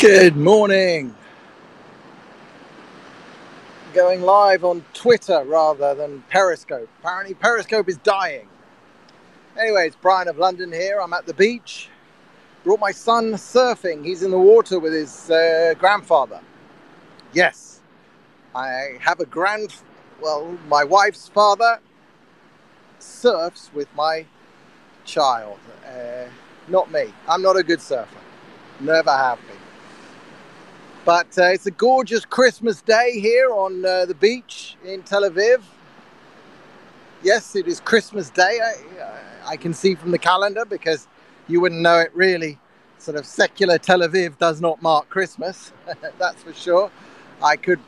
Good morning. Going live on Twitter rather than Periscope. Apparently, Periscope is dying. Anyway, it's Brian of London here. I'm at the beach. Brought my son surfing. He's in the water with his uh, grandfather. Yes, I have a grand. Well, my wife's father surfs with my child. Uh, not me. I'm not a good surfer. Never have been. But uh, it's a gorgeous Christmas day here on uh, the beach in Tel Aviv. Yes, it is Christmas Day. I, I, can see from the calendar because you wouldn't know it really. Sort of secular Tel Aviv does not mark Christmas, that's for sure. I could,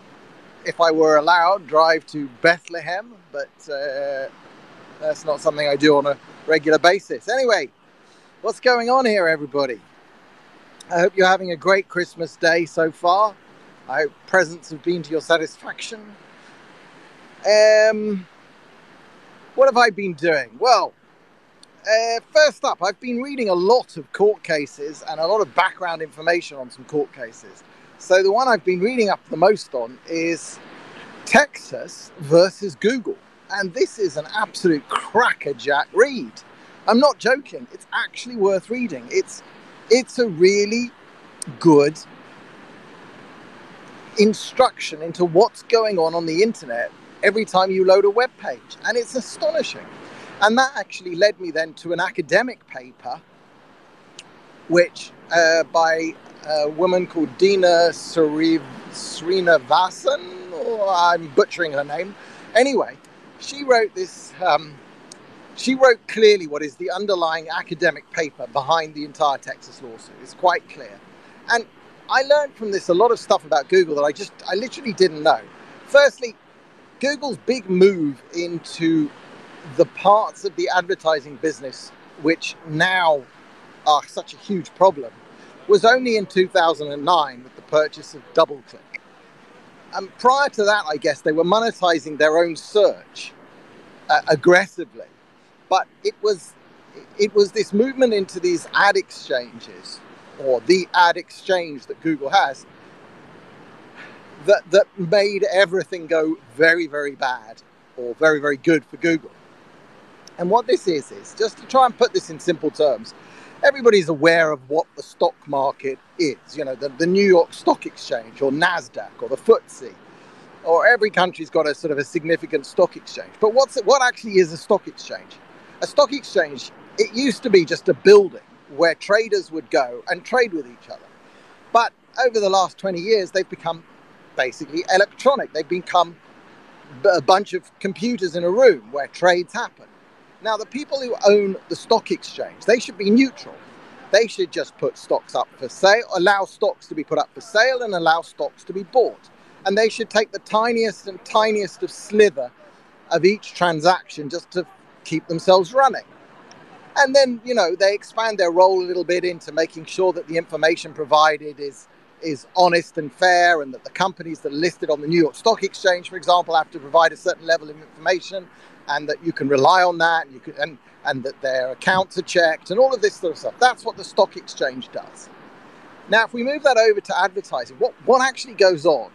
if I were allowed, drive to Bethlehem, but uh, that's not something I do on a regular basis. Anyway, what's going on here, everybody? I hope you're having a great Christmas day so far. I hope presents have been to your satisfaction. Um, what have I been doing? Well, uh, first up, I've been reading a lot of court cases and a lot of background information on some court cases. So the one I've been reading up the most on is Texas versus Google. And this is an absolute crackerjack read. I'm not joking. It's actually worth reading. It's it's a really good instruction into what's going on on the internet every time you load a web page. And it's astonishing. And that actually led me then to an academic paper, which uh, by a woman called Dina Srinivasan, or I'm butchering her name. Anyway, she wrote this um, she wrote clearly what is the underlying academic paper behind the entire Texas lawsuit. It's quite clear. And I learned from this a lot of stuff about Google that I just, I literally didn't know. Firstly, Google's big move into the parts of the advertising business which now are such a huge problem was only in 2009 with the purchase of DoubleClick. And prior to that, I guess they were monetizing their own search uh, aggressively but it was it was this movement into these ad exchanges or the ad exchange that Google has that that made everything go very very bad or very very good for Google. And what this is is just to try and put this in simple terms. Everybody's aware of what the stock market is, you know, the, the New York Stock Exchange or NASDAQ or the FTSE or every country's got a sort of a significant stock exchange. But what's what actually is a stock exchange? A stock exchange, it used to be just a building where traders would go and trade with each other. But over the last 20 years, they've become basically electronic. They've become a bunch of computers in a room where trades happen. Now, the people who own the stock exchange, they should be neutral. They should just put stocks up for sale, allow stocks to be put up for sale, and allow stocks to be bought. And they should take the tiniest and tiniest of slither of each transaction just to keep themselves running. And then, you know, they expand their role a little bit into making sure that the information provided is is honest and fair and that the companies that are listed on the New York Stock Exchange, for example, have to provide a certain level of information and that you can rely on that and you can and, and that their accounts are checked and all of this sort of stuff. That's what the stock exchange does. Now, if we move that over to advertising, what, what actually goes on?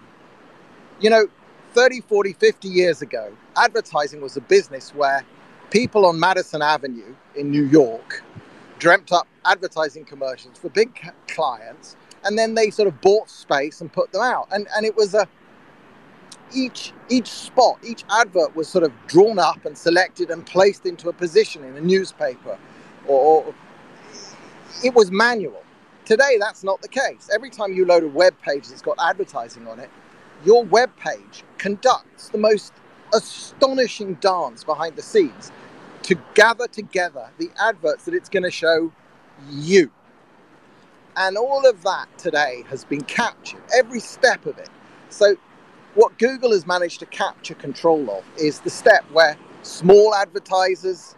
You know, 30, 40, 50 years ago, advertising was a business where people on Madison Avenue in New York dreamt up advertising commercials for big clients, and then they sort of bought space and put them out. And and it was a each each spot, each advert was sort of drawn up and selected and placed into a position in a newspaper, or, or it was manual. Today, that's not the case. Every time you load a web page that's got advertising on it, your web page conducts the most astonishing dance behind the scenes to gather together the adverts that it's going to show you. And all of that today has been captured, every step of it. So, what Google has managed to capture control of is the step where small advertisers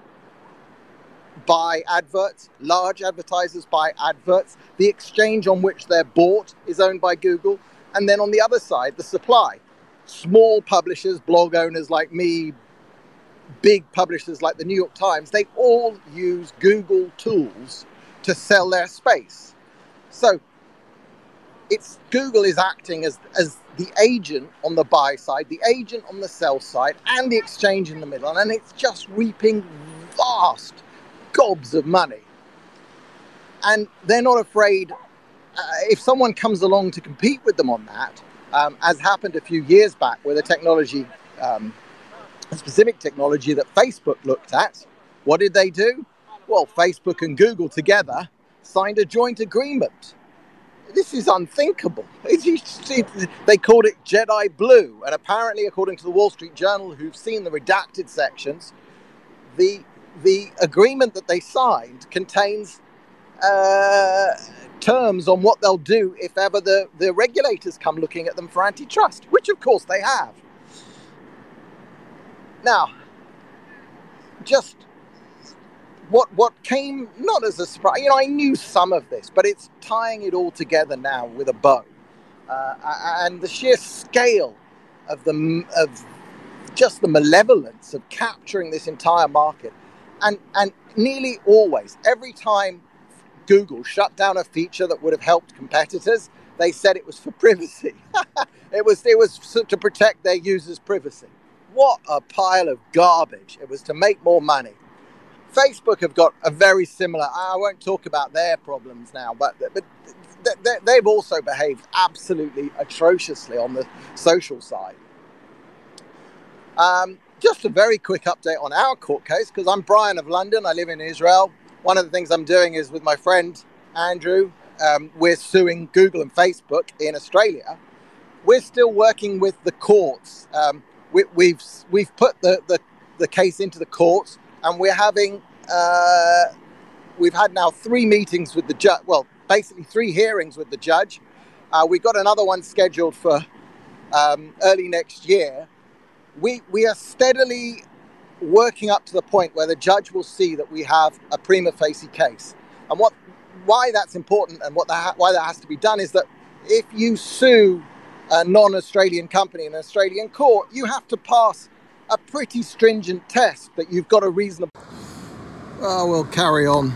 buy adverts, large advertisers buy adverts, the exchange on which they're bought is owned by Google, and then on the other side, the supply small publishers, blog owners like me, big publishers like the New York Times, they all use Google tools to sell their space. So it's Google is acting as as the agent on the buy side, the agent on the sell side, and the exchange in the middle, and it's just reaping vast gobs of money. And they're not afraid uh, if someone comes along to compete with them on that, um, as happened a few years back with a technology, um, a specific technology that Facebook looked at. What did they do? Well, Facebook and Google together signed a joint agreement this is unthinkable. they called it Jedi Blue, and apparently, according to the Wall Street Journal, who've seen the redacted sections, the the agreement that they signed contains uh, terms on what they'll do if ever the, the regulators come looking at them for antitrust, which of course they have. Now, just what what came not as a surprise. You know, I knew some of this, but it's tying it all together now with a bow, uh, and the sheer scale of the of just the malevolence of capturing this entire market, and and nearly always, every time Google shut down a feature that would have helped competitors, they said it was for privacy. it was it was to protect their users' privacy. What a pile of garbage! It was to make more money. Facebook have got a very similar. I won't talk about their problems now, but but they've also behaved absolutely atrociously on the social side. Um, just a very quick update on our court case because I'm Brian of London. I live in Israel. One of the things I'm doing is with my friend Andrew. Um, we're suing Google and Facebook in Australia. We're still working with the courts. Um, we, have we've, we've put the, the, the case into the courts and we're having uh, we've had now three meetings with the judge. Well, basically three hearings with the judge. Uh, we've got another one scheduled for um, early next year. We we are steadily working up to the point where the judge will see that we have a prima facie case. And what why that's important and what that why that has to be done is that if you sue a non-Australian company in an Australian court, you have to pass a pretty stringent test that you've got a reasonable. Oh, we'll carry on.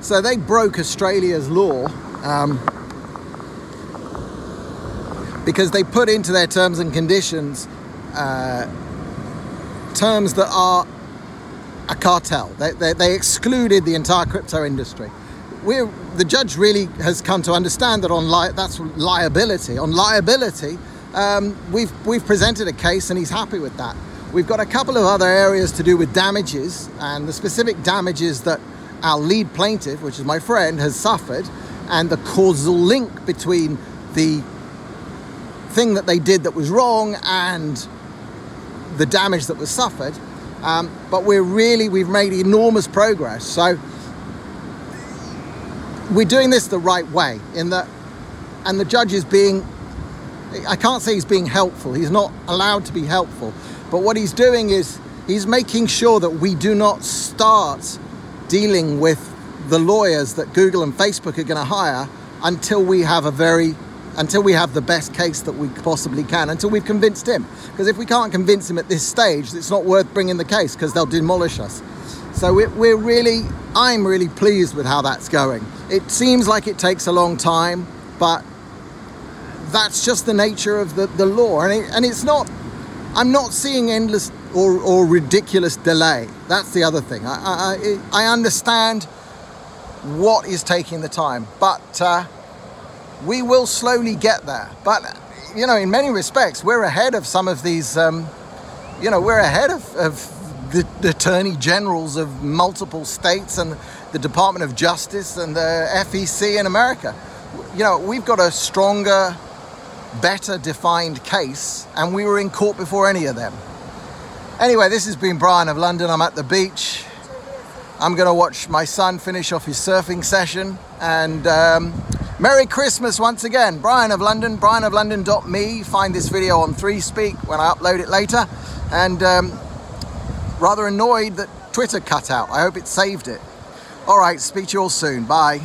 So they broke Australia's law um, because they put into their terms and conditions uh, terms that are a cartel. They, they, they, excluded the entire crypto industry. We're, the judge really has come to understand that on li- that's liability. On liability, um, we've we've presented a case and he's happy with that. We've got a couple of other areas to do with damages, and the specific damages that our lead plaintiff, which is my friend, has suffered, and the causal link between the thing that they did that was wrong and the damage that was suffered. Um, but we're really, we've made enormous progress. So we're doing this the right way in that, and the judge is being, I can't say he's being helpful, he's not allowed to be helpful. But what he's doing is he's making sure that we do not start dealing with the lawyers that Google and Facebook are going to hire until we have a very until we have the best case that we possibly can until we've convinced him. Because if we can't convince him at this stage it's not worth bringing the case because they'll demolish us so we're really i'm really pleased with how that's going it seems like it takes a long time but that's just the nature of the, the law and, it, and it's not I'm not seeing endless or, or ridiculous delay. That's the other thing. I, I, I understand what is taking the time, but uh, we will slowly get there. But, you know, in many respects, we're ahead of some of these, um, you know, we're ahead of, of the, the attorney generals of multiple states and the Department of Justice and the FTC in America. You know, we've got a stronger better defined case, and we were in court before any of them. Anyway, this has been Brian of London. I'm at the beach. I'm going to watch my son finish off his surfing session. And um, Merry Christmas once again. Brian of London, brianoflondon.me. Find this video on 3Speak when I upload it later. And um, rather annoyed that Twitter cut out. I hope it saved it. All right, speak to you all soon. Bye.